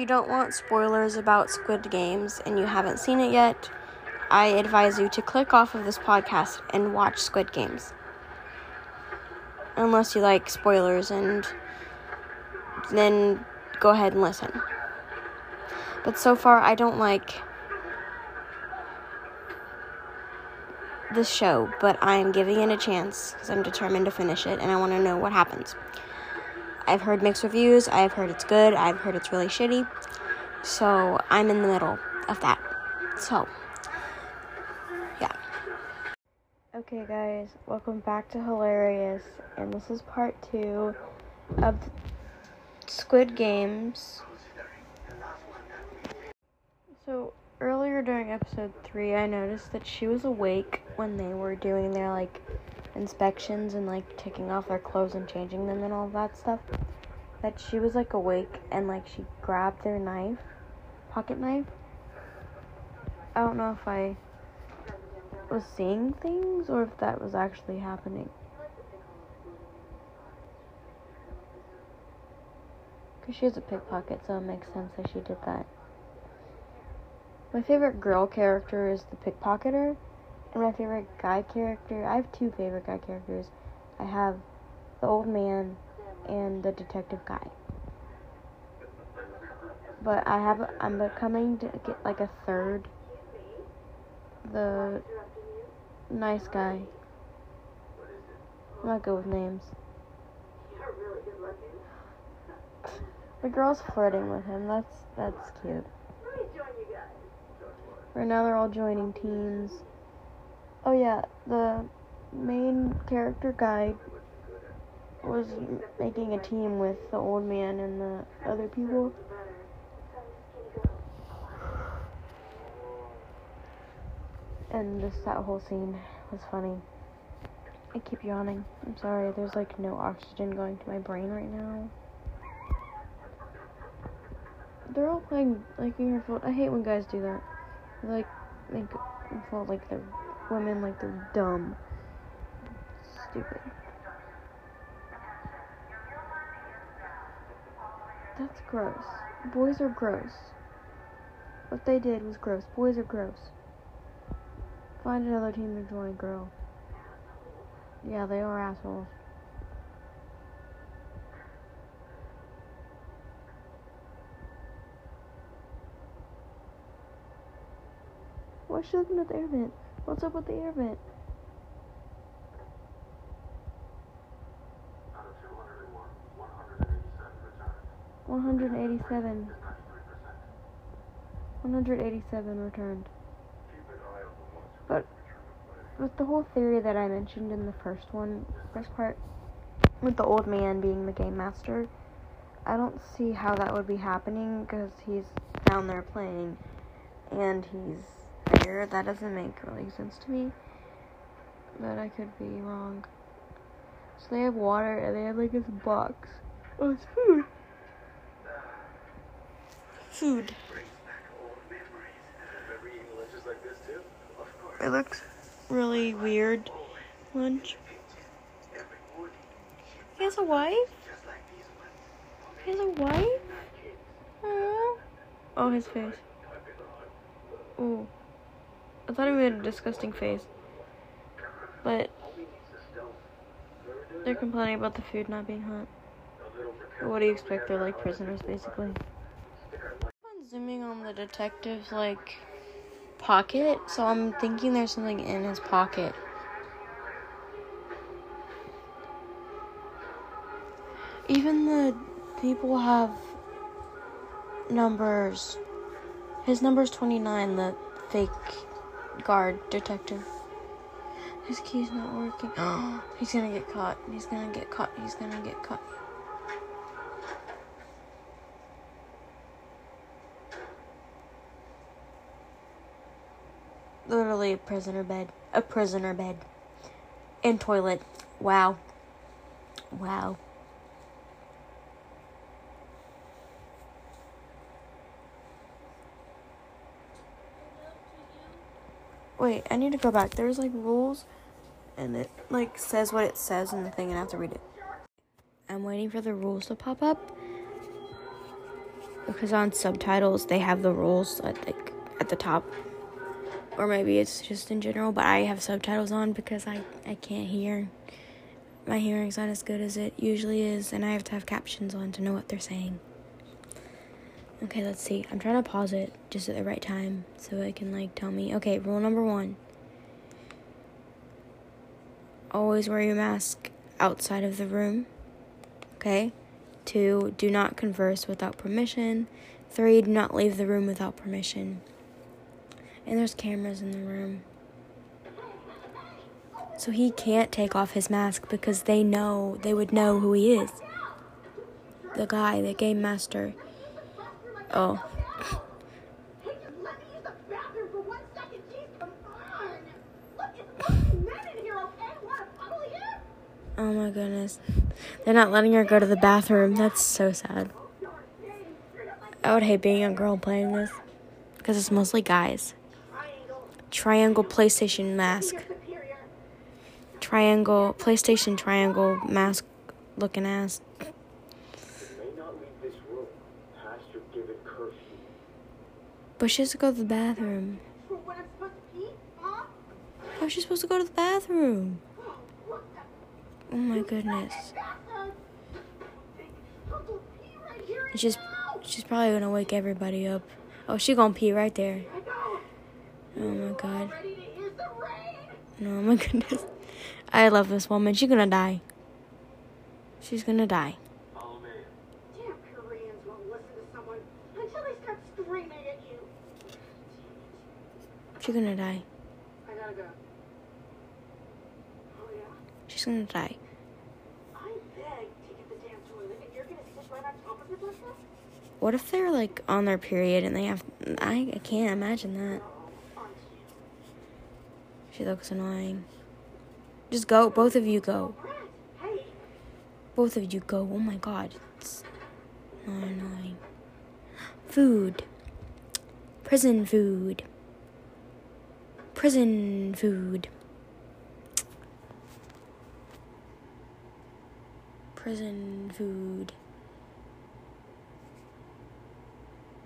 you don't want spoilers about Squid Games and you haven't seen it yet, I advise you to click off of this podcast and watch Squid Games. Unless you like spoilers, and then go ahead and listen. But so far, I don't like this show, but I'm giving it a chance because I'm determined to finish it and I want to know what happens. I've heard mixed reviews, I've heard it's good, I've heard it's really shitty, so I'm in the middle of that. So, yeah. Okay, guys, welcome back to Hilarious, and this is part two of Squid Games. So, earlier during episode 3, I noticed that she was awake when they were doing their like inspections and like taking off their clothes and changing them and all that stuff. That she was like awake and like she grabbed their knife, pocket knife. I don't know if I was seeing things or if that was actually happening. Because she has a pickpocket, so it makes sense that she did that. My favorite girl character is the pickpocketer, and my favorite guy character. I have two favorite guy characters. I have the old man and the detective guy. But I have I'm becoming to get like a third. The nice guy. I'm not good with names. The girl's flirting with him. That's that's cute. Right now they're all joining teams. Oh yeah, the main character guy was making a team with the old man and the other people. And just that whole scene was funny. I keep yawning. I'm sorry, there's like no oxygen going to my brain right now. They're all playing like in your fault. I hate when guys do that. They, like make feel like they're women like they're dumb. Stupid. That's gross. Boys are gross. What they did was gross. Boys are gross. Find another team to join, girl. Yeah, they are assholes. Why is she looking at the air vent? What's up with the air vent? One hundred eighty-seven. One hundred eighty-seven returned. But with the whole theory that I mentioned in the first one, first part, with the old man being the game master, I don't see how that would be happening because he's down there playing and he's there. That doesn't make really sense to me. But I could be wrong. So they have water and they have like this box. Oh, it's food. Food. It looks really weird. Lunch. He has a wife? He has a wife? Aww. Oh, his face. Ooh. I thought he made a disgusting face. But they're complaining about the food not being hot. What do you expect? They're like prisoners, basically. I'm zooming on the detective's like pocket, so I'm thinking there's something in his pocket. Even the people have numbers. His number's 29, the fake guard detective. His key's not working. he's gonna get caught. He's gonna get caught. He's gonna get caught. Literally a prisoner bed. A prisoner bed. And toilet. Wow. Wow. Wait, I need to go back. There's like rules and it like says what it says in the thing and I have to read it. I'm waiting for the rules to pop up. because on subtitles they have the rules at the, at the top. Or maybe it's just in general, but I have subtitles on because I, I can't hear. My hearing's not as good as it usually is, and I have to have captions on to know what they're saying. Okay, let's see. I'm trying to pause it just at the right time so it can like tell me. Okay, rule number 1. Always wear your mask outside of the room. Okay? 2. Do not converse without permission. 3. Do not leave the room without permission. And there's cameras in the room. So he can't take off his mask because they know, they would know who he is. The guy, the game master. Oh. Oh my goodness. They're not letting her go to the bathroom. That's so sad. I would hate being a girl playing this because it's mostly guys. Triangle PlayStation mask. Triangle PlayStation triangle mask looking ass. But she has to go to the bathroom. How's she supposed to go to the bathroom? Oh my goodness. She's she's probably gonna wake everybody up. Oh, she gonna pee right there. Oh my god. Oh my goodness. I love this woman. She's gonna die. She's gonna die. She's gonna die. I gotta go. Oh yeah. She's gonna die. I beg to get the damn toilet, and you're gonna sit right on top of your butt What if they're like on their period and they have? I, I can't imagine that. She looks annoying. Just go. Both of you go. Oh, Both of you go. Oh my god. It's not annoying. Food. Prison food. Prison food. Prison food.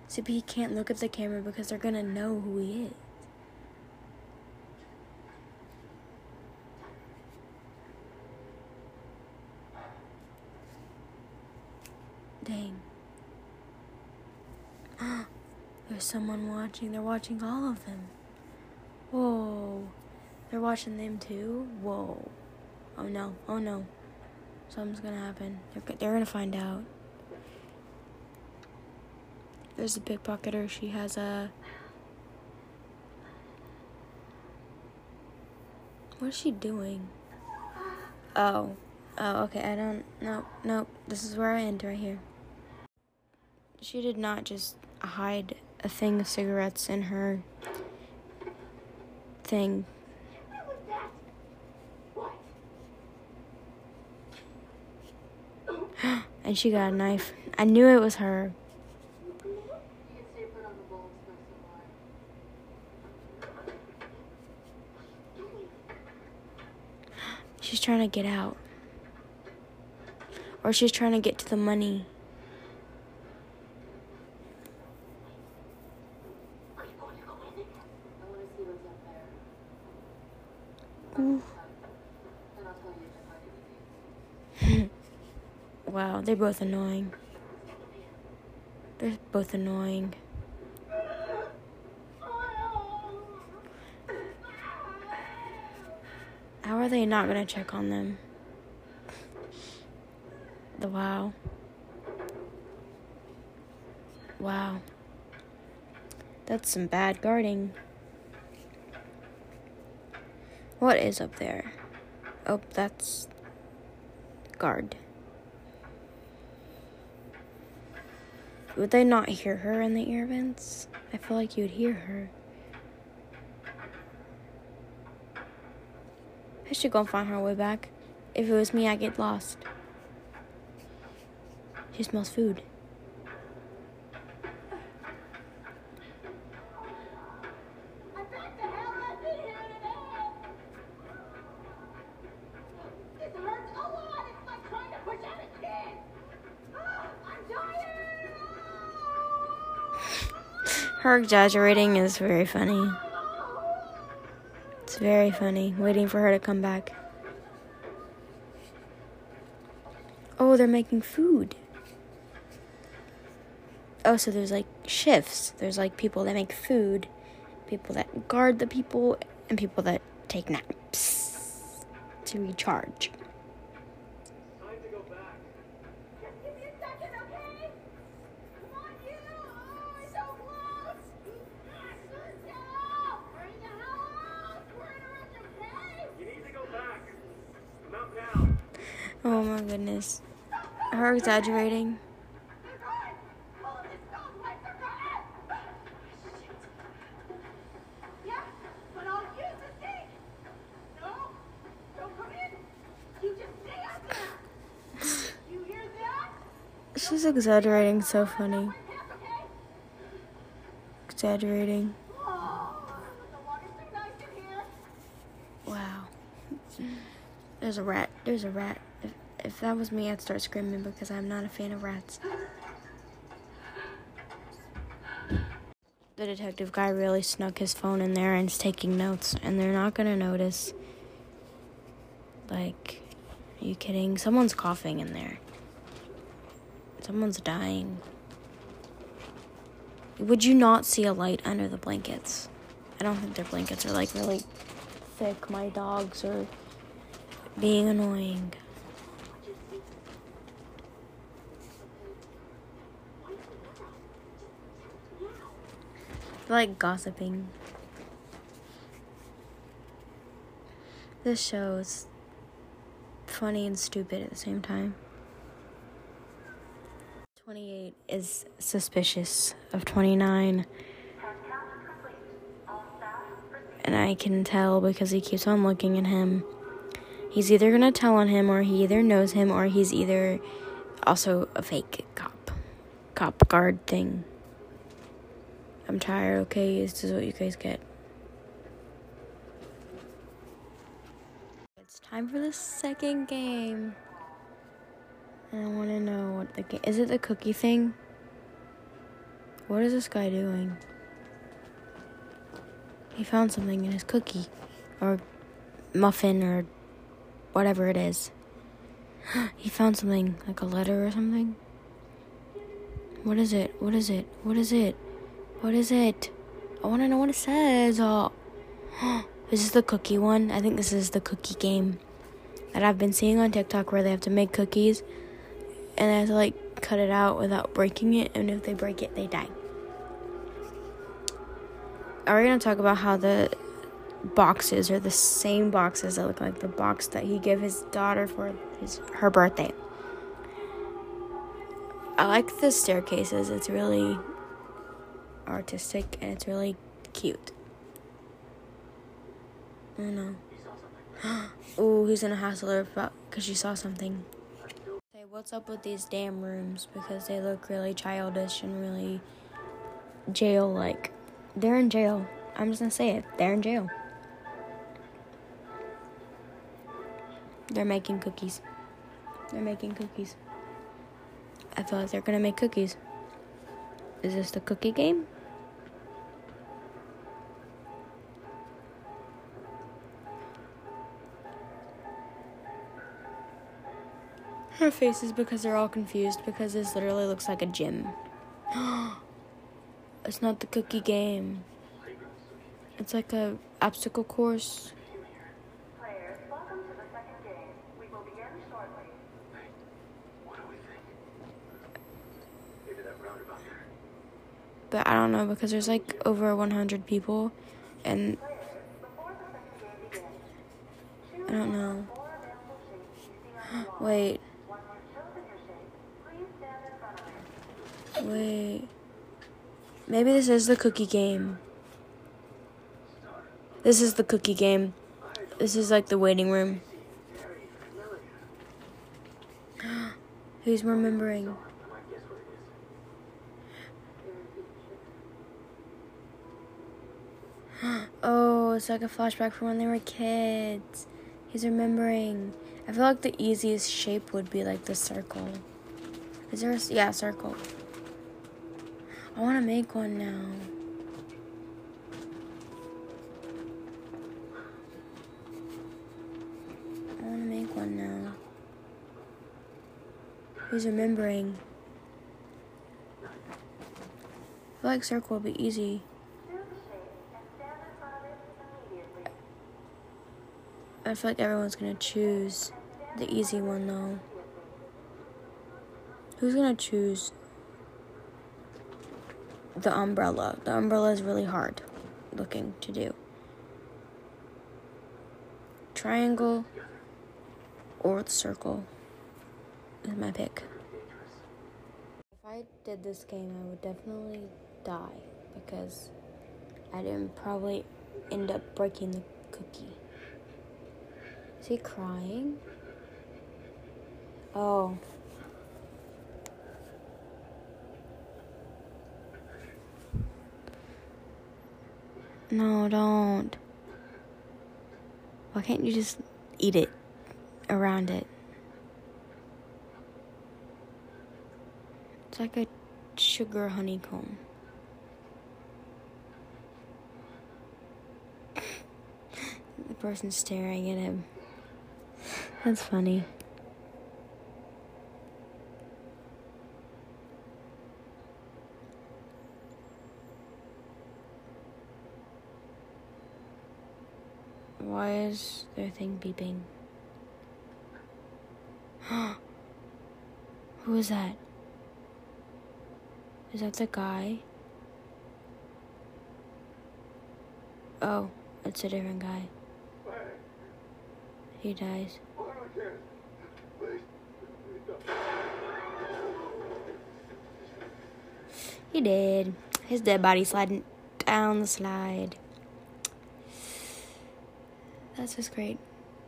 Zippy can't look at the camera because they're gonna know who he is. Dang. There's someone watching. They're watching all of them. Whoa. They're watching them too? Whoa. Oh no. Oh no. Something's gonna happen. They're, they're gonna find out. There's a pickpocketer. She has a. What is she doing? Oh. Oh, okay. I don't. No, no. This is where I end right here. She did not just hide a thing of cigarettes in her thing. And she got a knife. I knew it was her. She's trying to get out. Or she's trying to get to the money. Are you going to go in there? I want to see what's up there. Ooh. And I'll tell you if I do Wow, they're both annoying. They're both annoying. How are they not gonna check on them? The wow. Wow. That's some bad guarding. What is up there? Oh, that's guard. Would they not hear her in the ear vents? I feel like you'd hear her. I should go and find her way back. If it was me, I'd get lost. She smells food. I bet the hell I've been here today. This hurts a lot. It's like trying to push out a kid. Ah, I'm tired. Her exaggerating is very funny. It's very funny, waiting for her to come back. Oh, they're making food. Oh, so there's like shifts. There's like people that make food, people that guard the people, and people that take naps to recharge. Time to go back. Just give me a second, okay? Come on, you! Oh, we're so close! Go! We're in the house! We're in a rush, okay? You need to go back. Come out now. Oh my goodness. Her exaggerating. They're gone! All of the stalagmites are gone! Shit. Yeah, but I'll use the sink! No! Don't come in! You just stay up there! goodness. Her exaggerating. She's exaggerating so funny. Exaggerating. Wow. There's a rat. There's a rat. If, that was me, I'd start screaming because I'm not a fan of rats. The detective guy really snuck his phone in there and is taking notes, and they're not gonna notice. Like, are you kidding? Someone's coughing in there. Someone's dying. Would you not see a light under the blankets? I don't think their blankets are like really thick. My dogs are being annoying. They're like gossiping. This show is funny and stupid at the same time. 28 is suspicious of 29. And I can tell because he keeps on looking at him. He's either gonna tell on him, or he either knows him, or he's either also a fake cop. Cop guard thing. I'm tired, okay? This is what you guys get. It's time for the second game. And I want to know what the game is. It the cookie thing? What is this guy doing? He found something in his cookie, or muffin, or whatever it is. he found something like a letter or something. What is it? What is it? What is it? What is it? I want to know what it says. Oh, this is the cookie one. I think this is the cookie game that I've been seeing on TikTok where they have to make cookies and they have to like cut it out without breaking it, and if they break it, they die. Are we gonna talk about how the boxes are the same boxes that look like the box that he gave his daughter for his her birthday? I like the staircases. It's really artistic and it's really cute. I don't know. Ooh, he's gonna hassle her because she saw something. Say, what's up with these damn rooms? Because they look really childish and really jail-like. They're in jail. I'm just gonna say it. They're in jail. They're making cookies. They're making cookies. I feel like they're gonna make cookies. Is this the cookie game? Her face is because they're all confused because this literally looks like a gym. it's not the cookie game. It's like a obstacle course. But I don't know because there's like over 100 people and I don't know. four available shapes you see on the wall. Wait, Once you've chosen your shape, please stand in front of it. Wait. Maybe this is the cookie game. This is the cookie game. This is like the waiting room. Who's remembering? Oh, it's like a flashback from when they were kids. He's remembering. I feel like the easiest shape would be like the circle. Is there a, yeah, circle. I want to make one now. I want to make one now. He's remembering. I feel like circle will be easy. I feel like everyone's gonna choose the easy one though. Who's gonna choose the umbrella? The umbrella is really hard looking to do. Triangle or the circle is my pick. If I did this game, I would definitely die because I didn't probably end up breaking the cookie. Is he crying? Oh. No, don't. Why can't you just eat it around it? It's like a sugar honeycomb. the person's staring at him. That's funny. Why is their thing beeping? Who is that? Is that the guy? Oh, it's a different guy. He dies. He did. His dead body sliding down the slide. That's just great.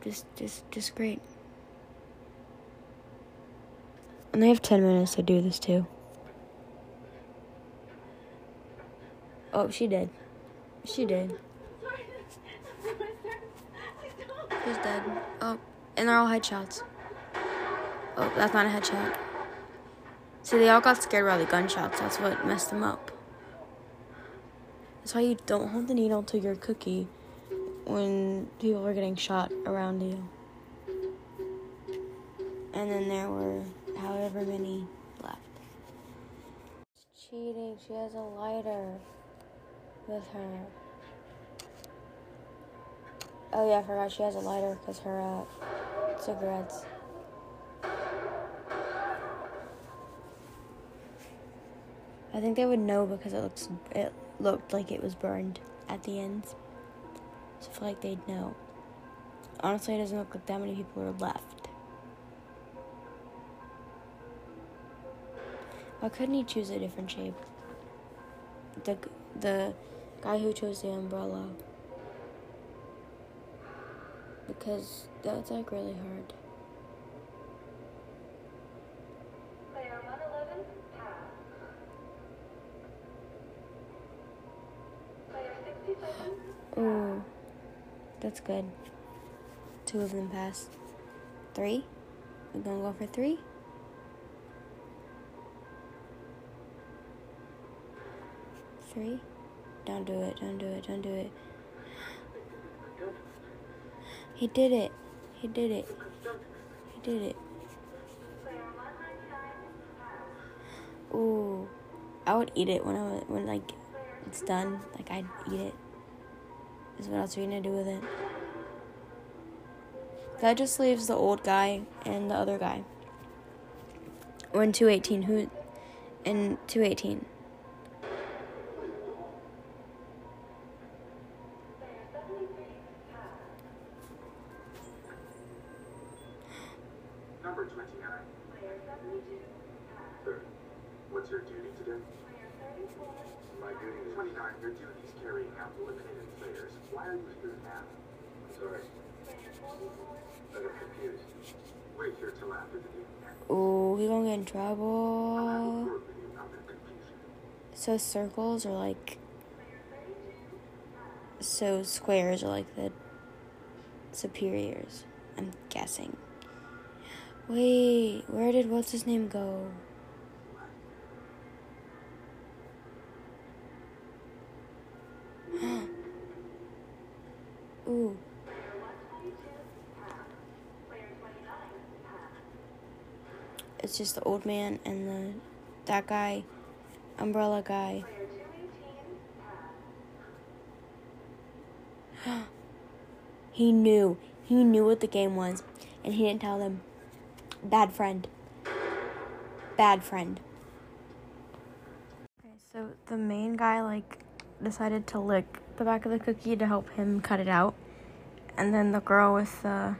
Just, just, just great. And they have 10 minutes to do this too. Oh, she did. She did. She's dead. Oh, and they're all headshots. Oh, that's not a headshot. See, they all got scared by the gunshots. That's what messed them up. That's why you don't hold the needle to your cookie when people were getting shot around you. And then there were however many left. It's cheating. She has a lighter with her. Oh yeah, I forgot she has a lighter because her uh, cigarettes. I think they would know because it looks it looked like it was burned at the ends. So I feel like they'd know. Honestly, it doesn't look like that many people are left. Why couldn't he choose a different shape? The the guy who chose the umbrella. Because that's like really hard. Player 111, pass. Player 67, Ooh, that's good. Two of them passed. Three? We're gonna go for three? Three? Don't do it, don't do it, don't do it. He did it. He did it. He did it. player 199, pass. Ooh. I would eat it when I when like it's done. Like I'd eat it. Is what else are you gonna do with it? That just leaves the old guy and the other guy. Or in two eighteen, who in two eighteen. Number 29. Player 72, pass. Third. What's your duty today? Player 34, My duty is 29. Your duty is carrying out eliminated players. Why are you here now? Sorry. player 44, I got confused. Wait here till after the game. Ooh, he gonna get in I'll have a trouble. word with you about the confusion. So circles are like so squares are like the superiors. I'm guessing. Wait, where did what's his name go? Ooh, player 29, pass. It's just the old man and the that guy, umbrella guy. he knew. He knew what the game was, and he didn't tell them. Bad friend. Bad friend. Okay, so the main guy like decided to lick the back of the cookie to help him cut it out, and then the girl with the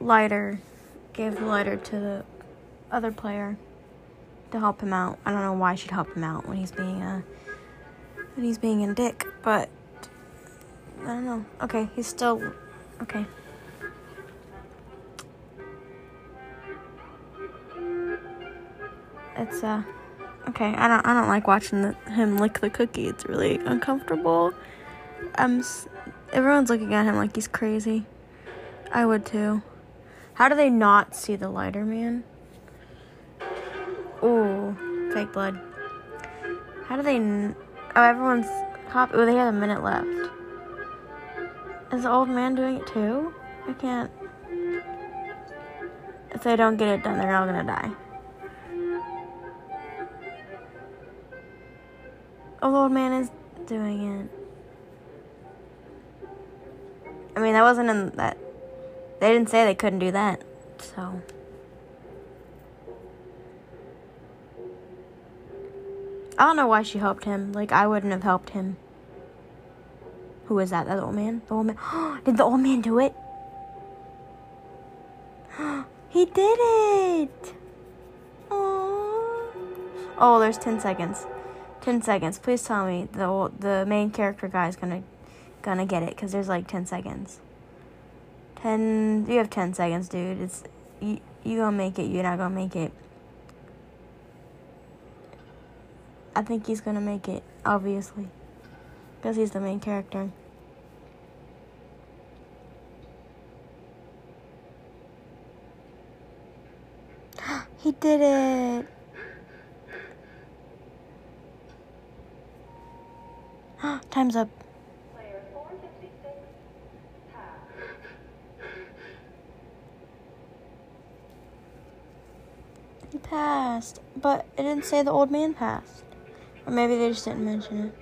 lighter gave the lighter to the other player to help him out. I don't know why she'd help him out when he's being a when he's being a dick, but I don't know. Okay, he's still okay. It's uh okay. I don't I don't like watching the, him lick the cookie. It's really uncomfortable. I'm everyone's looking at him like he's crazy. I would too. How do they not see the lighter man? Ooh, fake blood. How do they? N- oh, everyone's cop. Oh, they have a minute left. Is the old man doing it too? I can't. If they don't get it done, they're all gonna die. Oh, the old man is doing it. I mean, that wasn't in that. They didn't say they couldn't do that, so. I don't know why she helped him. Like, I wouldn't have helped him. Who was that? That old man? The old man. Did the old man do it? he did it! Aww. Oh, there's 10 seconds. 10 seconds. Please tell me the old, the main character guy is gonna gonna get it because there's like 10 seconds. 10 you have 10 seconds, dude. It's you you gonna make it. You're not gonna make it. I think he's gonna make it, obviously. Because he's the main character. he did it! Time's up. Player 456, pass. He passed, but it didn't say the old man passed. Or maybe they just didn't mention it.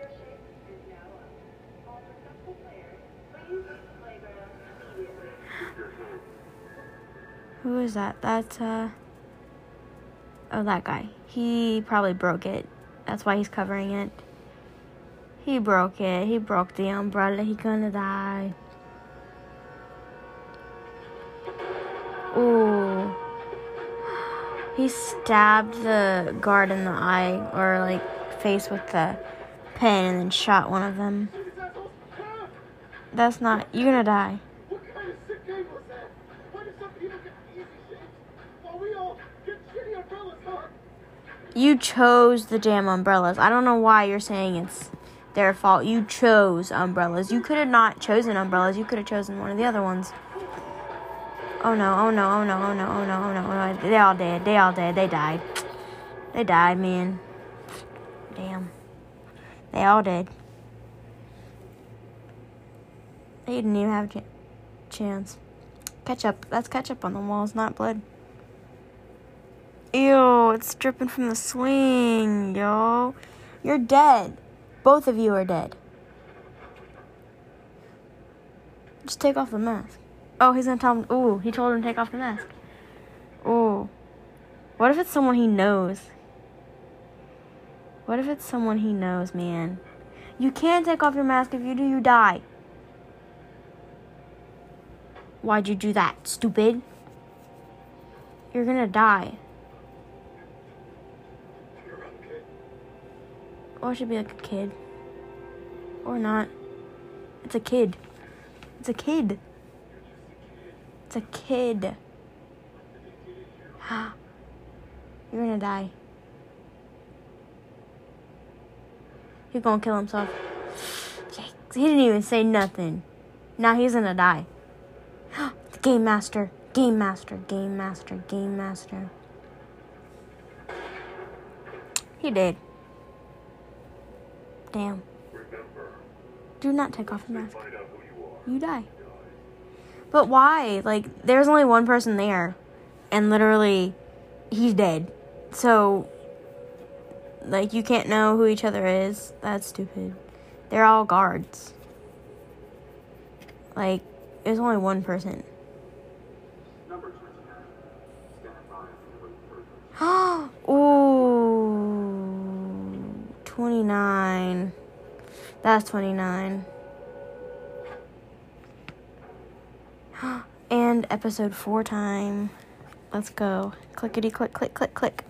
Who is that? That's uh Oh that guy. He probably broke it. That's why he's covering it. He broke it. He broke the umbrella. He gonna die. Ooh. He stabbed the guard in the eye or like face with the pen and then shot one of them. That's not you're gonna die. You chose the damn umbrellas. I don't know why you're saying it's their fault. You chose umbrellas. You could have not chosen umbrellas. You could have chosen one of the other ones. Oh no, oh no, oh no, oh no, oh no, oh no, oh no. They all dead. They all dead. They died. They died, man. Damn. They all dead. They didn't even have a ch- chance. Ketchup. That's ketchup on the walls, not blood. Ew, it's dripping from the swing, yo. You're dead. Both of you are dead. Just take off the mask. Oh, he's gonna tell him. Ooh, he told him to take off the mask. Ooh. What if it's someone he knows? What if it's someone he knows, man? You can't take off your mask. If you do, you die. Why'd you do that, stupid? You're gonna die. Or it should be like a kid. Or not. It's a kid. It's a kid. A kid. You're gonna die. He's gonna kill himself. Yikes. He didn't even say nothing. Now he's gonna die. the game master. Game master. Game master. Game master. He did. Damn. Do not take off the mask. You die. But why? Like, there's only one person there. and literally he's dead. So like you can't know who each other is. That's stupid. They're all guards. Like there's only one person. Number 29. Stand by for the Ooh, 29. That's 29. and episode 4 time. Let's go. Clickety click, click, click, click.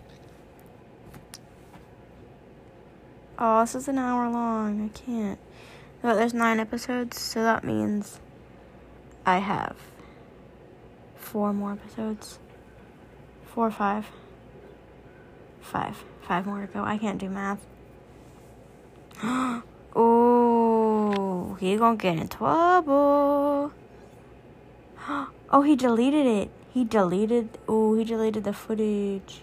Oh, this is an hour long. I can't. But there's nine episodes, so that means I have four more episodes. Four or five. Five. Five more to go. I can't do math. oh, he gonna get in trouble. oh, he deleted it. He deleted. Oh, he deleted the footage.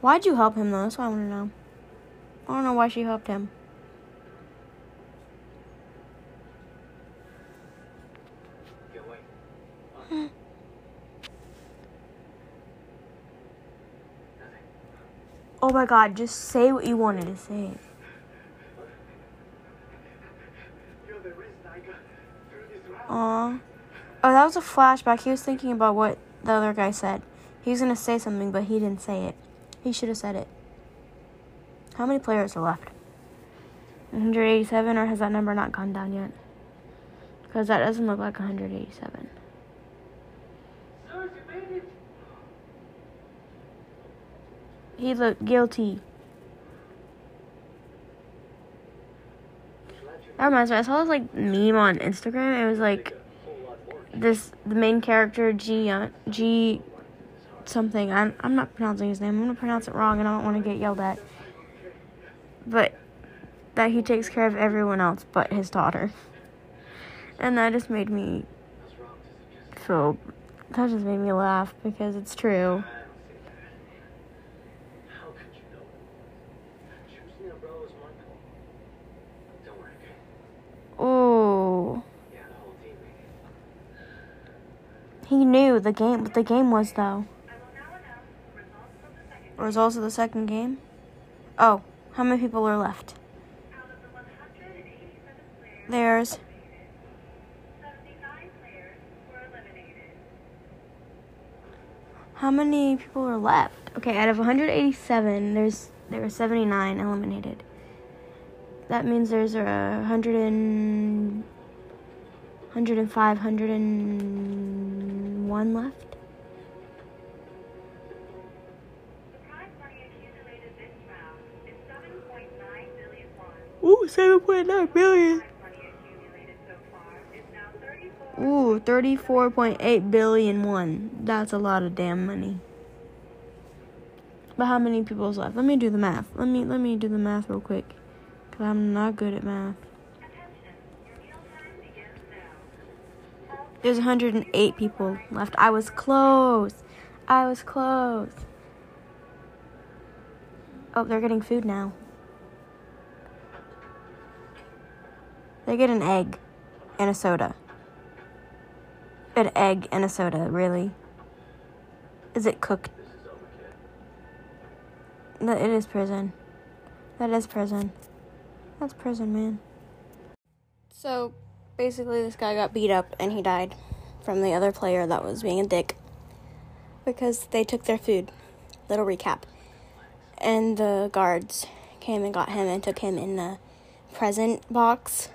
Why'd you help him though? That's what I want to know. I don't know why she helped him. Oh my god, just say what you wanted to say. You're the reason I got through this round. Aw. Oh, that was a flashback. He was thinking about what the other guy said. He was gonna say something, but he didn't say it. He should have said it. How many players are left? 187, or has that number not gone down yet? Because that doesn't look like 187. Sir, you made it. He looked guilty. That reminds me, I saw this like meme on Instagram. It was like this the main character G uh, G something. I'm I'm not pronouncing his name. I'm gonna pronounce it wrong, and I don't want to get yelled at. But that he takes care of everyone else but his daughter, and that just made me feel. That just made me laugh because it's true. How could you know? Choosing the umbrella was my call. Don't worry, okay? Ooh, Yeah, the whole team made it. He knew the game. What the game was though. Results of the second game. Oh, how many people are left? There's 79 players were eliminated. how many people are left? Okay, out of 187, there's there were 79 eliminated. That means there's a 100 and 105, 101 left. The prize money accumulated this round is 7.9 billion won. Ooh, 7.9 billion. Prize money accumulated so far is now 34. Ooh, 34.8 billion won. That's a lot of damn money. But how many people's left? Let me do the math. Let me let me do the math real quick. Cuz I'm not good at math. Attention, your meal time begins now. There's 108 people left. I was close. I was close. Oh, they're getting food now. They get an egg and a soda. An egg and a soda, really? Is it cooked? It is prison. That is prison. That's prison, man. So, basically, this guy got beat up and he died from the other player that was being a dick because they took their food. Little recap. And the guards came and got him and took him in the present box.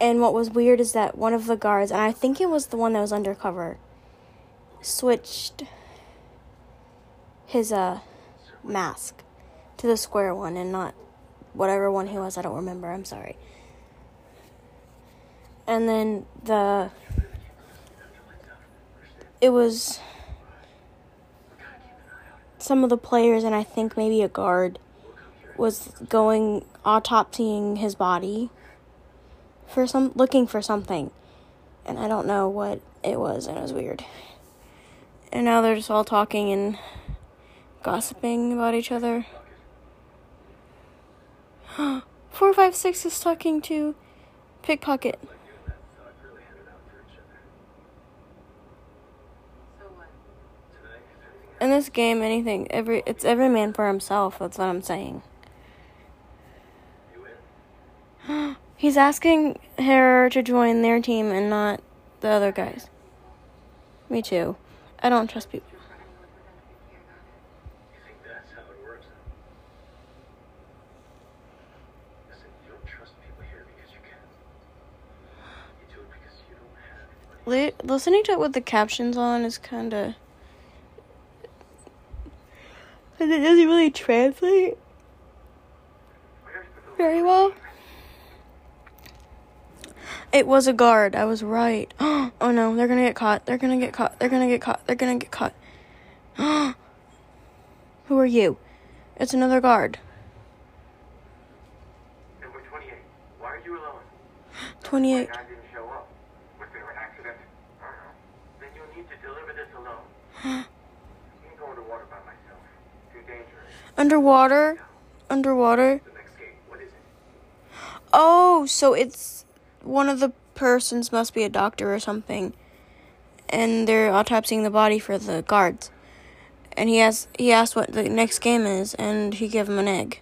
And what was weird is that one of the guards, and I think it was the one that was undercover, switched his uh mask to the square one and not whatever one he was. I don't remember. I'm sorry. And then the it was some of the players and I think maybe a guard was going autopsying his body for some looking for something. And I don't know what it was and it was weird. And now they're just all talking and gossiping about each other. Four five six is talking to pickpocket. This game, anything, every it's every man for himself. That's what I'm saying. He's asking her to join their team and not the other guys. Me too. I don't trust people. Listening to it with the captions on is kind of. And it doesn't really translate very well. It was a guard. I was right. Oh no, they're gonna get caught. They're gonna get caught. They're gonna get caught. They're gonna get caught. Who are you? It's another guard. Number 28, why are you alone? 28. Underwater? Underwater? The next gate, what is it? Oh, so it's one of the persons must be a doctor or something, and they're autopsying the body for the guards. And he asked he asked what the next game is, and he gave him an egg.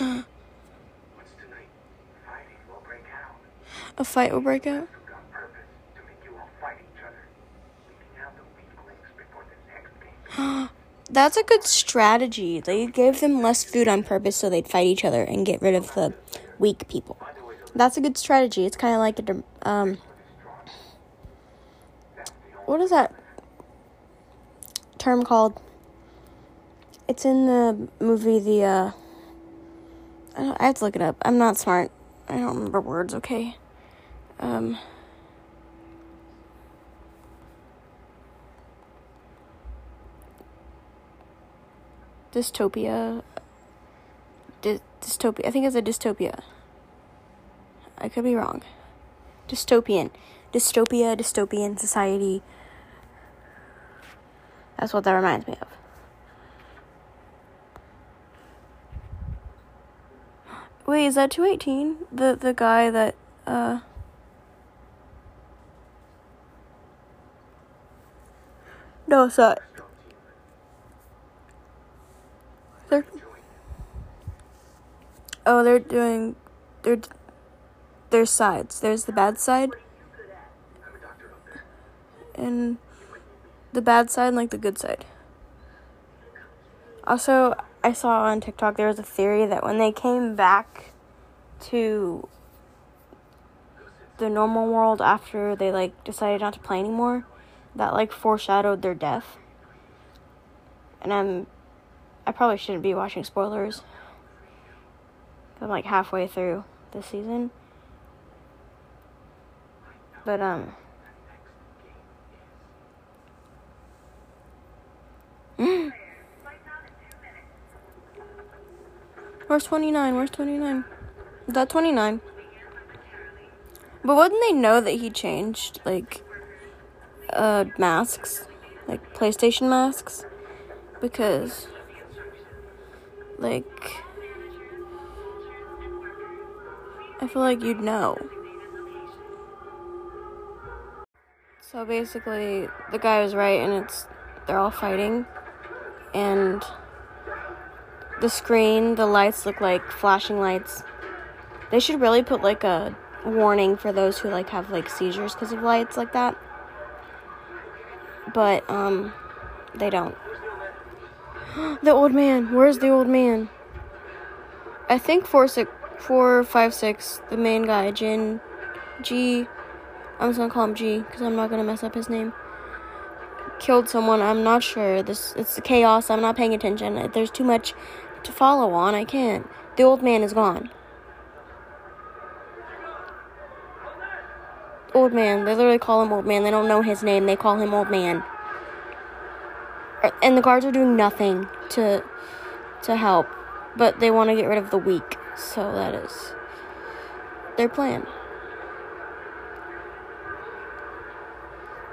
a fight will break then That's a good strategy. They gave them less food on purpose so they'd fight each other and get rid of the weak people. That's a good strategy. It's kind of like a um. What is that term called? It's in the movie the uh. I, I have to look it up. I'm not smart. I don't remember words. Okay. Um. Dystopia. Dy- dystopia. I think it's a dystopia. I could be wrong. Dystopian. Dystopia, dystopian society. That's what that reminds me of. Wait, is that 218? The the guy that uh No, it's not. They're Oh, they're doing they're there's sides. There's the bad side and the bad side and like the good side. Also, I saw on TikTok there was a theory that when they came back to the normal world after they like decided not to play anymore, that like foreshadowed their death. And I'm I probably shouldn't be watching spoilers. I'm like halfway through this season. But um Where's 29? Where's 29? Is that 29? But wouldn't they know that he changed, like, uh, masks? Like, PlayStation masks? Because, like, I feel like you'd know. So basically, the guy was right, and it's, they're all fighting, and the screen, the lights look like flashing lights. They should really put like a warning for those who like have like seizures because of lights like that. But um they don't. the old man. Where's the old man? I think four six four five six, the main guy, Jin G I'm just gonna call him G because I'm not gonna mess up his name. Killed someone, I'm not sure. This it's chaos, I'm not paying attention. There's too much to follow on, I can't. The old man is gone. Old man, they literally call him old man. They don't know his name, they call him old man. And the guards are doing nothing to to help, but they want to get rid of the weak. So that is their plan.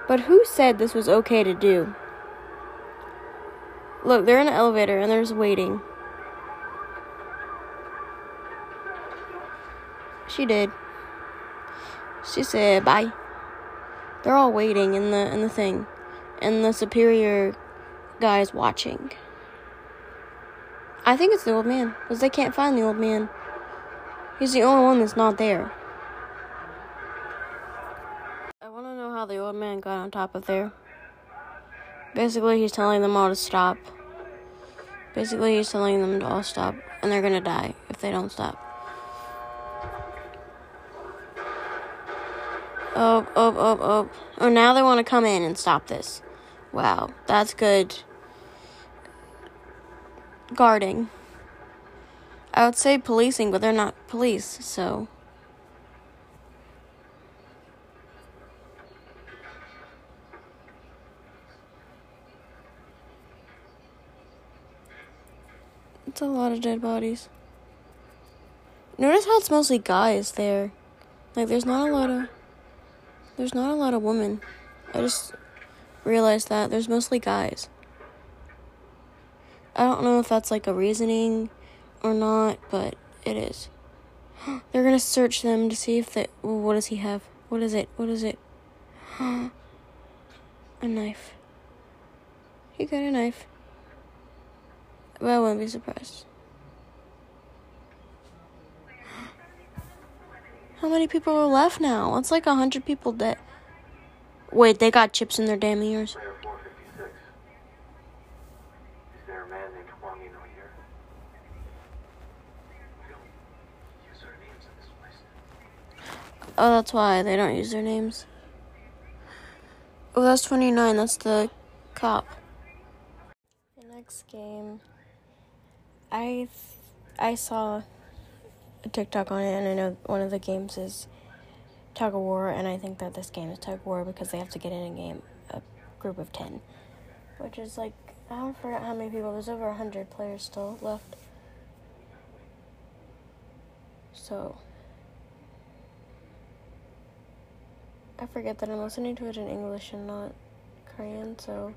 But who said this was okay to do? Look, they're in an elevator and they're just waiting. She did. She said bye. They're all waiting in the in the thing, and the superior guy is watching. I think it's the old man because they can't find the old man. He's the only one that's not there. I want to know how the old man got on top of there. Basically, he's telling them all to stop. Basically, he's telling them to all stop, and they're gonna die if they don't stop. Oh, oh, oh, oh. Oh, now they want to come in and stop this. Wow, that's good guarding. I would say policing, but they're not police, so. It's a lot of dead bodies. Notice how it's mostly guys there. Like, there's not a lot of. There's not a lot of women. I just realized that. There's mostly guys. I don't know if that's like a reasoning or not, but it is. They're gonna search them to see if they. What does he have? What is it? What is it? a knife. He got a knife. But I wouldn't be surprised. How many people are left now? It's like a hundred people dead. Wait, they got chips in their damn ears. Player 456. Is there a man named Hwang In-ho here? We don't use our names in this place. Oh, that's why they don't use their names. Oh, that's 29. That's the cop. The next game, I I saw a TikTok on it, and I know one of the games is tug of war, and I think that this game is tug of war because they have to get in a game a group of 10, which is like I don't forget how many people. There's over 100 players still left. So. I forget that I'm listening to it in English and not Korean, so.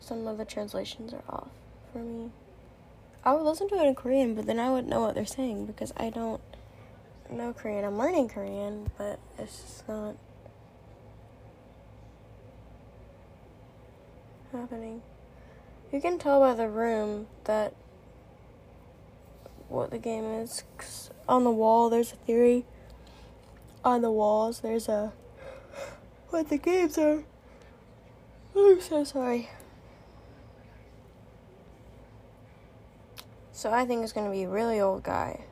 Some of the translations are off for me. I would listen to it in Korean, but then I wouldn't know what they're saying because I don't know Korean. I'm learning Korean, but it's just not happening. You can tell by the room that what the game is. on the wall, there's a theory. On the walls, there's a what the games are. I'm so sorry. So I think it's gonna be a really old guy.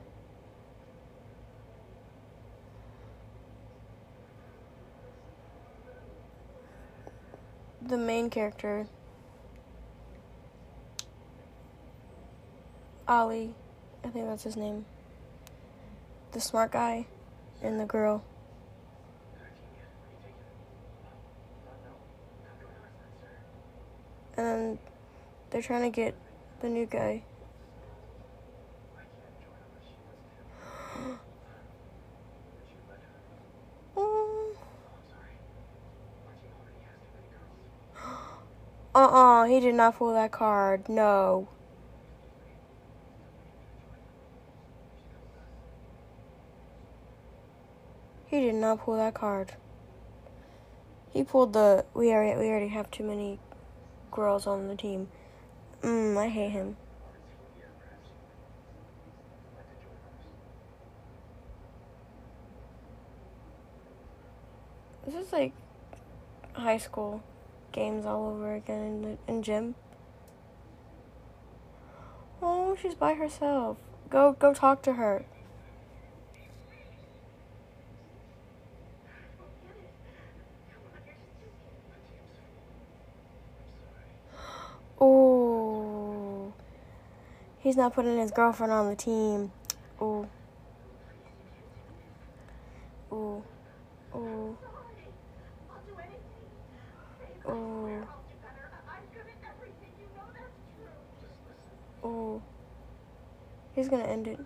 The main character, Ali, I think that's his name. The smart guy and the girl. And they're trying to get the new guy. Uh uh he did not pull that card. No. He did not pull that card. He pulled the we already we already have too many girls on the team. Mmm, I hate him. This is like high school games all over again in, the, in gym. Oh, she's by herself. Go go talk to her. Oh, he's not putting his girlfriend on the team. Oh, oh, oh, I'll do anything. oh, I'll do better. I'm good at everything. You know that's true. oh. He's gonna end it.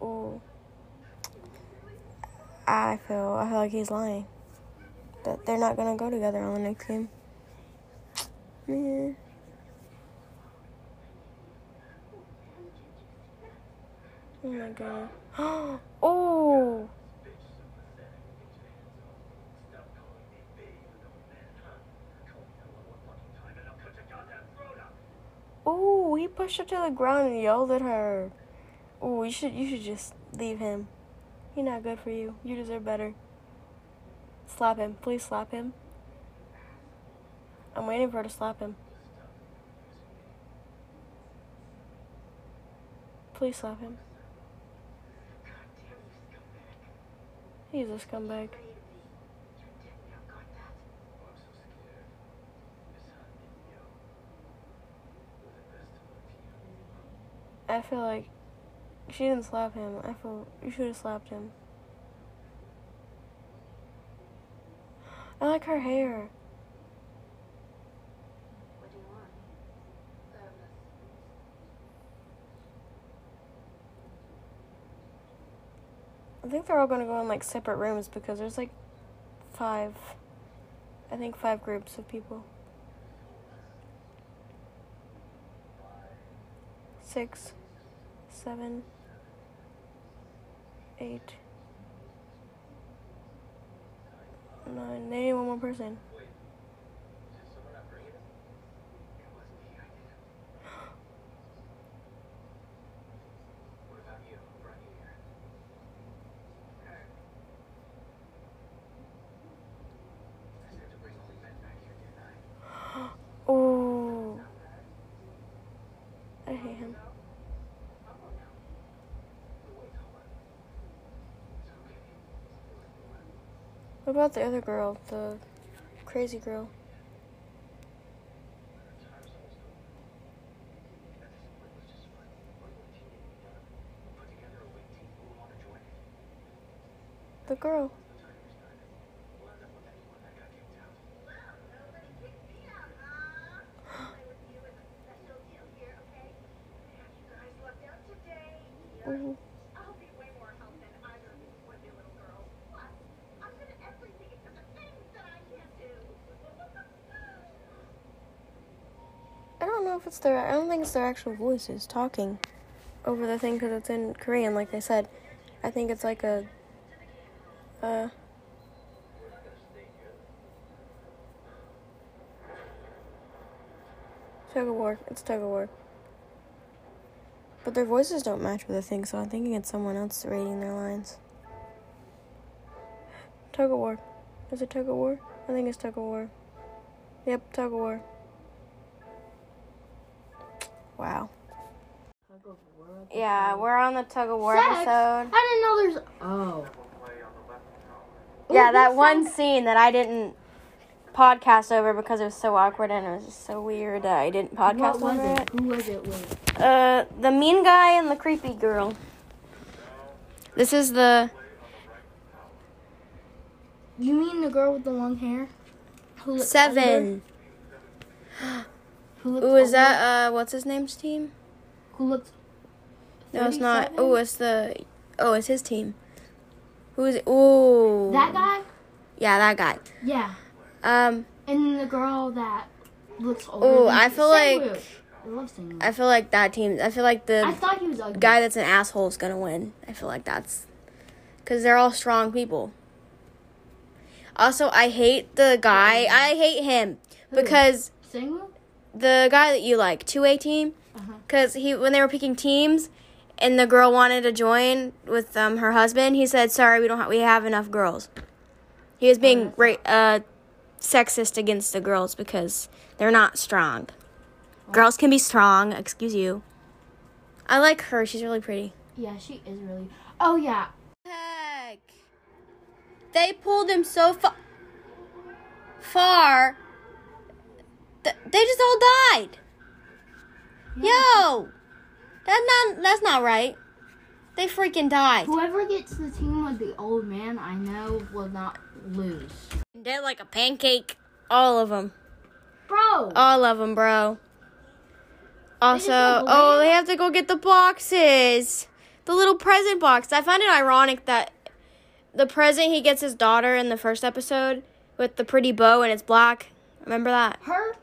Oh. I feel I feel like he's lying. That they're not gonna go together on the next game. Oh my god. oh! Oh, he pushed her to the ground and yelled at her. Oh, you should you should just leave him. He's not good for you. You deserve better. Slap him. Please slap him. I'm waiting for her to slap him. Please slap him. He's a scumbag. I feel like she didn't slap him. I feel you should have slapped him. I like her hair. What do you want? I think they're all gonna go in like separate rooms because there's like five. I think five groups of people. Six, seven, eight, nine. They need one more person. What about you? Who brought you here? Okay. I said to bring only men back here, didn't I? Oh, I hate him. What about the other girl, the crazy girl? The girl. Nobody kicked me out, huh? Play with you is a special deal here, okay? Have you guys left out today? Mhm. I'll be way more help than either of these wimpy little girls. Plus, I'm good at everything except the things that I can't do. I don't know if it's their. I don't think it's their actual voices talking over the thing because it's in Korean, like I said. I think it's like a. Uh. Tug of war. It's tug of war. But their voices don't match with the thing, so I'm thinking it's someone else reading their lines. Tug of war. Is it tug of war? I think it's tug of war. Yep, tug of war. Wow. Yeah, we're on the tug of war Sex? episode. I didn't know there's. Oh. Yeah, Ooh, that one said- scene that I didn't podcast over because it was so awkward and it was just so weird that I didn't podcast What was over it? it. Who was it with? Uh, the mean guy and the creepy girl. This is the You mean the girl with the long hair? Who seven. Who Ooh, is that uh, what's his name's team? Who looks? No, it's not. Oh, it's the. Oh, it's his team. Who is it? Ooh. That guy? Yeah, that guy. Yeah. Um, And the girl that looks older. Than- I feel like- I love I feel like that team. I feel like the I thought he was ugly. guy that's an asshole is gonna win. I feel like that's because they're all strong people. Also, I hate the guy. I hate him Who? because Sangwoo? The guy that you like, two A team, Uh-huh. because he when they were picking teams, and the girl wanted to join with um her husband, he said, "Sorry, we don't have we have enough girls." He was being that's ra- uh sexist against the girls because they're not strong. Girls can be strong. Excuse you. I like her. She's really pretty. Yeah, she is really. Oh yeah. Heck. They pulled him so fa- far. Th- they just all died. Yo, that's not that's not right. They freaking died. Whoever gets the team with the old man, I know will not lose. Dead like a pancake. All of them. Bro. All of them, bro. Also, oh, they have to go get the boxes. The little present box. I find it ironic that the present he gets his daughter in the first episode with the pretty bow and it's black. Remember that? her.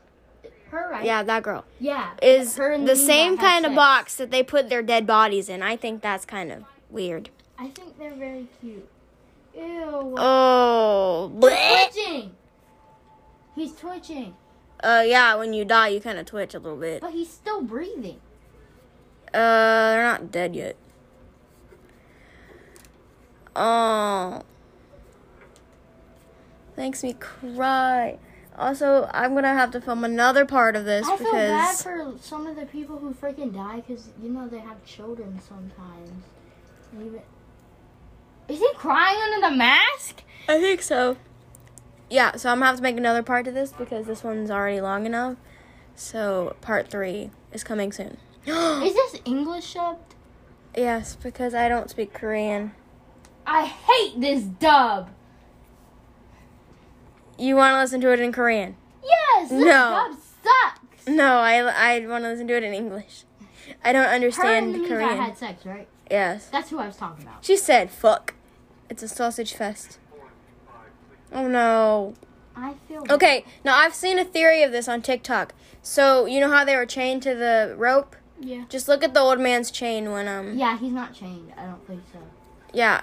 Her, right? Yeah, that girl. Yeah. Is her the me same kind of sex. box that they put their dead bodies in. I think that's kind of weird. I think they're very cute. Ew. Oh, bleh. twitching. He's twitching, uh, yeah. When you die, you kind of twitch a little bit. but he's still breathing. Uh, they're not dead yet. Oh, makes me cry. Also, I'm gonna have to film another part of this I feel bad because for some of the people who freaking die because you know they have children sometimes. Even is he crying under the mask? I think so. Yeah, so I'm gonna have to make another part to this because this one's already long enough. So part three is coming soon. Is this English dubbed? yes, because I don't speak Korean. I hate this dub. You want to listen to it in Korean? Yes, this No. dub sucks. No, I I want to listen to it in English. I don't Her and understand the me Korean. had sex, right? yes. That's who I was talking about. She said, "Fuck." It's a sausage fest. Oh no. I feel Okay, now I've seen a theory of this on TikTok. So you know how they were chained to the rope? Yeah. Just look at the old man's chain when um Yeah, he's not chained. I don't think so. yeah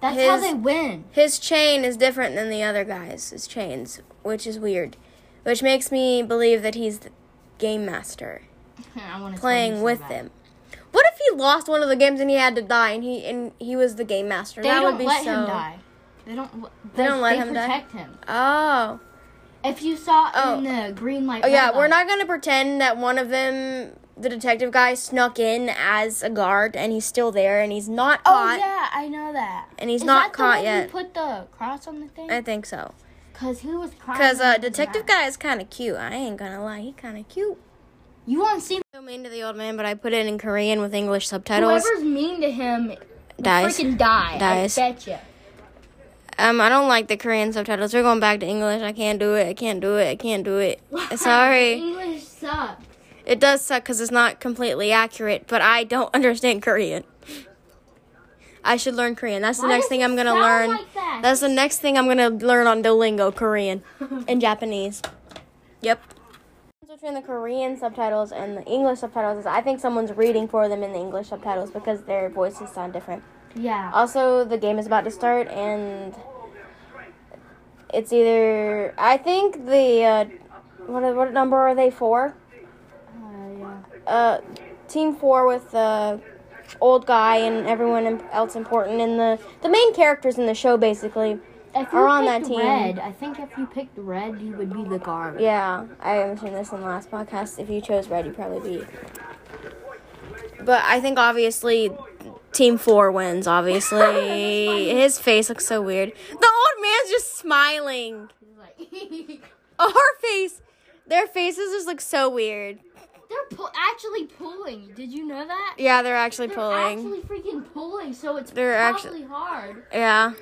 That's how they win. his chain is different than the other guys' chains, which is weird. Which makes me believe that he's the game master I playing with them. What if he lost one of the games and he had to die and he and he was the game master? They that don't would be let so. him die. They don't. l- They don't let him die? protect him. Oh. If you saw Oh. in the green light. Oh yeah, we're light- not gonna pretend that one of them, the detective guy, snuck in as a guard and he's still there and he's not caught. Oh yeah, I know that. And he's Is not caught yet. Put the cross on the thing? I think so. Cause he was. Cause uh, detective mask. guy is kind of cute. I ain't gonna lie, he kind of cute. You won't see So mean to the old man, but I put it in Korean with English subtitles. whoever's mean to him Dies. freaking die. Dies. I bet you. Um, I don't like the Korean subtitles. We're going back to English. I can't do it. I can't do it. I can't do it. Sorry. English sucks. It does suck because it's not completely accurate, but I don't understand Korean. I should learn Korean. That's the Why next thing I'm gonna learn. like that? That's the next thing I'm gonna learn on Duolingo Korean and Japanese. Yep. Between the Korean subtitles and the English subtitles is I think someone's reading for them in the English subtitles because their voices sound different. Yeah. Also, the game is about to start, and it's either I think the uh, what what number are they for? Uh. Team four with the old guy and everyone else important, and the the main characters in the show basically. If you Are on that team. red, I think if you picked red, you would be the guard. Yeah, I mentioned this in the last podcast. If you chose red, you'd probably be. But I think obviously team four wins. Obviously, his face looks so weird. The old man's just smiling. Like, Oh, her face. Their faces just look so weird. They're pu- actually pulling. Did you know that? Yeah, they're actually pulling. They're pulling. actually freaking pulling, so it's They're probably actu- hard. Yeah.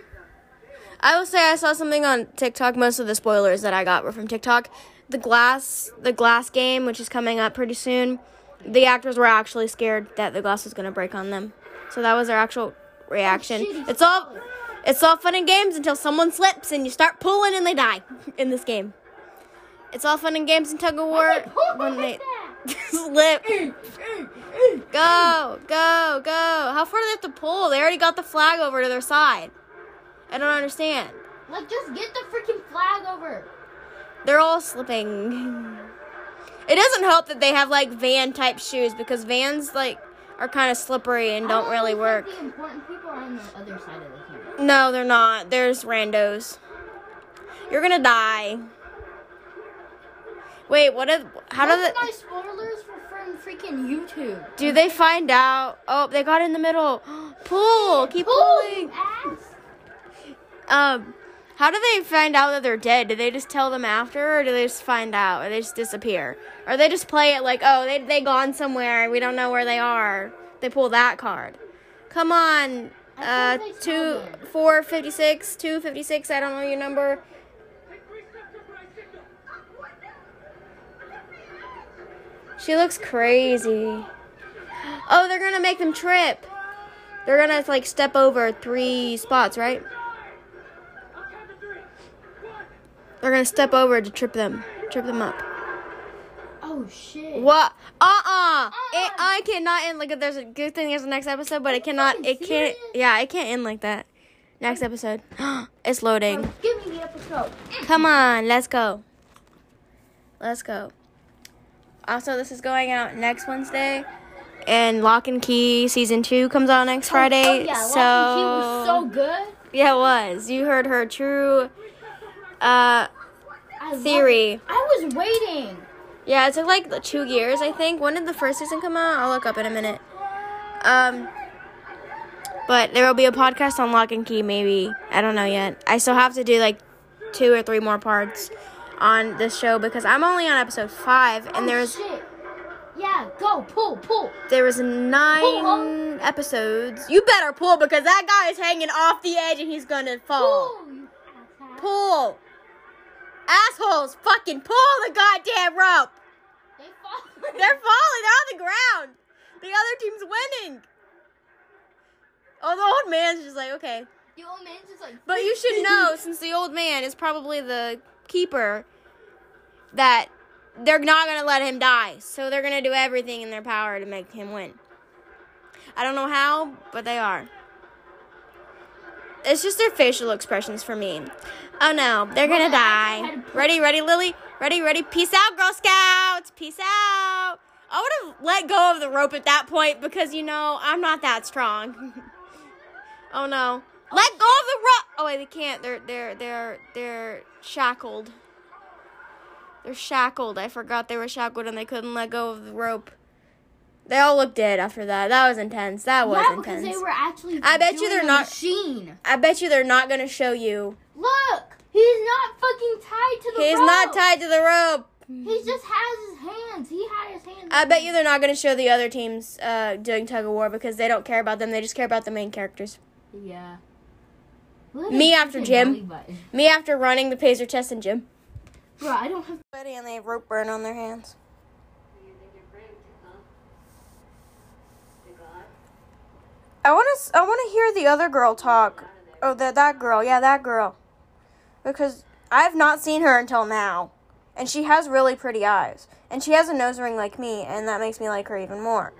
I will say I saw something on TikTok. Most of the spoilers that I got were from TikTok. The glass, the glass game, which is coming up pretty soon. The actors were actually scared that the glass was gonna break on them, so that was their actual reaction. Oh, he's it's all, it's all fun and games until someone slips and you start pulling and they die in this game. It's all fun and games in tug of war when they? Slip. Go, go, go. How far do they have to pull? They already got the flag over to their side. I don't understand. Like, just get the freaking flag over. They're all slipping. It doesn't help that they have like van type shoes because vans like are kind of slippery and don't I really work. The important people are on the other side of the team. No, they're not. There's randos. You're gonna die. Wait, what is? How do they? my spoilers for from freaking YouTube. Do they find out? Oh, they got in the middle. Pull, keep Pull, pulling. Um, how do they find out that they're dead? Do they just tell them after, or do they just find out, or they just disappear, or they just play it like, oh, they they gone somewhere, we don't know where they are. They pull that card. Come on, uh, two, four fifty six, two fifty six. I don't know your number. She looks crazy. Oh, they're gonna make them trip. They're gonna like step over three spots, right? They're gonna step over to trip them, trip them up. Oh Oh shit. What? Uh-uh. uh-uh. It, Uh-uh. I cannot end like there's a good thing there's the next episode, but it oh, cannot it can't yeah, it can't end like that. Next episode. it's loading. Oh, give me the episode. Come on, let's go. Let's go. Also, this is going out next Wednesday. And Locke and Key season two comes out next Friday. Oh, yeah, so Locke and Key was so good. Yeah, it was. You heard her true uh theory. I was waiting. Yeah, it took like two years, I think. When did the first season come out? I'll look up in a minute. Um, but there will be a podcast on Locke and Key, maybe. I don't know yet. I still have to do like two or three more parts on this show because I'm only on episode five, and oh, there's shit. Yeah, go pull pull. there was nine Pull. episodes. You better pull because that guy is hanging off the edge and he's gonna fall. Pull. Pull, assholes! Fucking pull the goddamn rope. They fall. They're falling. They're on the ground. The other team's winning. Oh, the old man's just like, okay. The old man's just like. But you should know, since the old man is probably the keeper, that they're not going to let him die. So they're going to do everything in their power to make him win. I don't know how, but they are. It's just their facial expressions for me. Oh no, they're gonna die. had to put- Ready, ready, Lily? Ready, ready? Peace out, Girl Scouts! Peace out! I would have let go of the rope at that point because, you know, I'm not that strong. oh no. Oh, let go of the rope! Oh wait, they can't. They're, they're, they're, they're shackled. They're shackled. I forgot they were shackled and they couldn't let go of the rope. They all looked dead after that. That was intense. That was yeah, because intense. they were actually. I bet you they're not- Machine. I bet you they're not gonna show you. Look, he's not fucking tied to the He's rope. He's not tied to the rope. He just has his hands. He had his hands. I bet you they're not gonna show the other teams uh, doing tug of war because they don't care about them. They just care about the main characters. Yeah. Look Me after his Jim. Me after running the PACER test and Jim. Bro, I don't have. And they have rope burn on their hands. I want to. I want to hear the other girl talk. Oh, that that girl. Yeah, that girl. Because I've not seen her until now, and she has really pretty eyes, and she has a nose ring like me, and that makes me like her even more.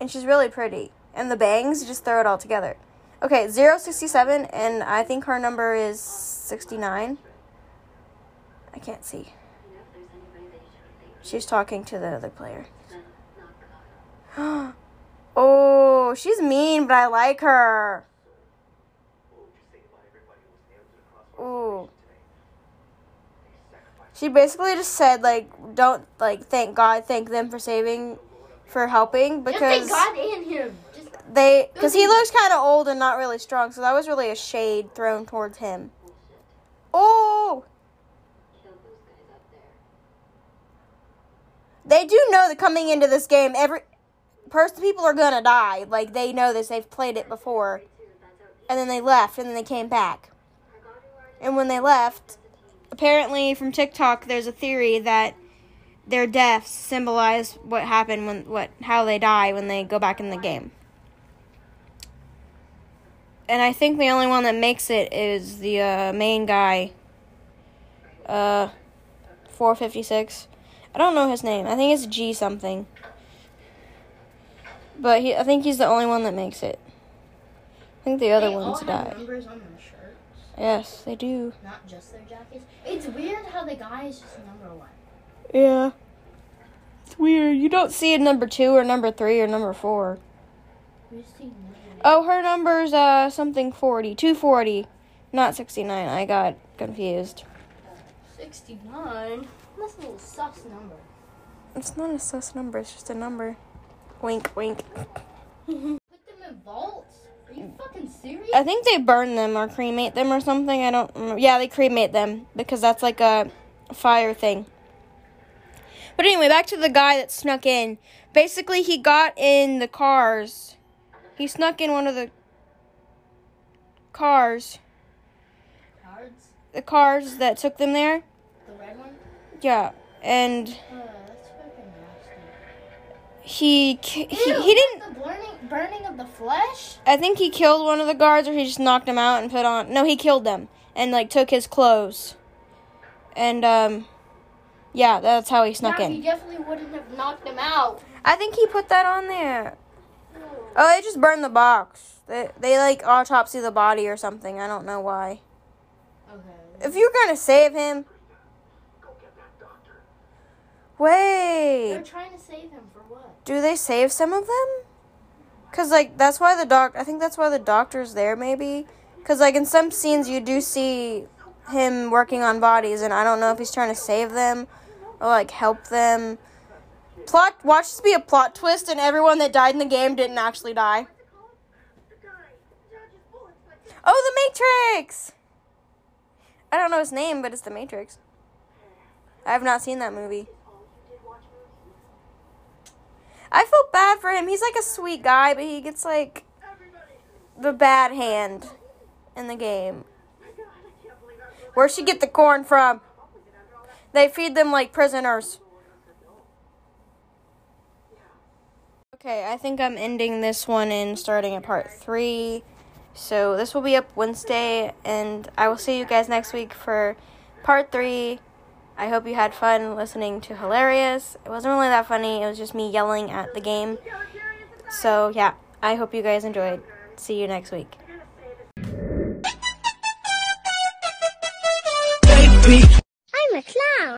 And she's really pretty, and the bangs just throw it all together. Okay, 067, and I think her number is 69. I can't see. She's talking to the other player. oh, she's mean, but I like her. Ooh. She basically just said like, don't like thank God, thank them for saving, for helping because thank God in here. They because he looks kind of old and not really strong, so that was really a shade thrown towards him. Oh. They do know that coming into this game, every person, people are gonna die. Like they know this; they've played it before, and then they left, and then they came back. And when they left, apparently from TikTok, there's a theory that their deaths symbolize what happened when what how they die when they go back in the game. And I think the only one that makes it is the uh, main guy. Uh, 456. I don't know his name. I think it's G something. But he, I think he's the only one that makes it. I think the other they ones die. on Yes, they do. not just their jackets. It's weird how the guy is just number one. Yeah. It's weird. You don't see a number two or number three or number four. We see Oh, her number's uh something 40. 240. Not 69. I got confused. 69. That's a little sus number. It's not a sus number, it's just a number. Wink, wink. Put them in vaults? Are you fucking serious? I think they burn them or cremate them or something. I don't remember. Yeah, they cremate them because that's like a fire thing. But anyway, back to the guy that snuck in. Basically, he got in the cars. He snuck in one of the cars. Cards? The cars that took them there. The red one? Yeah, and Uh, he he, Ew, he didn't. The burning, burning of the flesh? I think he killed one of the guards, or he just knocked him out and put on. No, he killed them and like took his clothes, and um, Yeah, that's how he snuck yeah, in. he definitely wouldn't have knocked him out. I think he put that on there. Oh, they just burned the box. They they like autopsy the body or something. I don't know why. Okay. If you're gonna save him, Go wait. They're trying to save him for what? Do they save some of them? Cause like that's why the doc. I think that's why the doctor's there. Maybe. Cause like in some scenes you do see him working on bodies, and I don't know if he's trying to save them or like help them. Plot. Watch this be a plot twist, and everyone that died in the game didn't actually die. Oh, the Matrix! I don't know his name, but it's the Matrix. I have not seen that movie. I feel bad for him. He's like a sweet guy, but he gets like the bad hand in the game. Where'd she get the corn from? They feed them like prisoners. Okay, I think I'm ending this one and starting at part three. So this will be up Wednesday, and I will see you guys next week for part three. I hope you had fun listening to Hilarious. It wasn't really that funny, it was just me yelling at the game. So, yeah, I hope you guys enjoyed. See you next week. I'm a clown.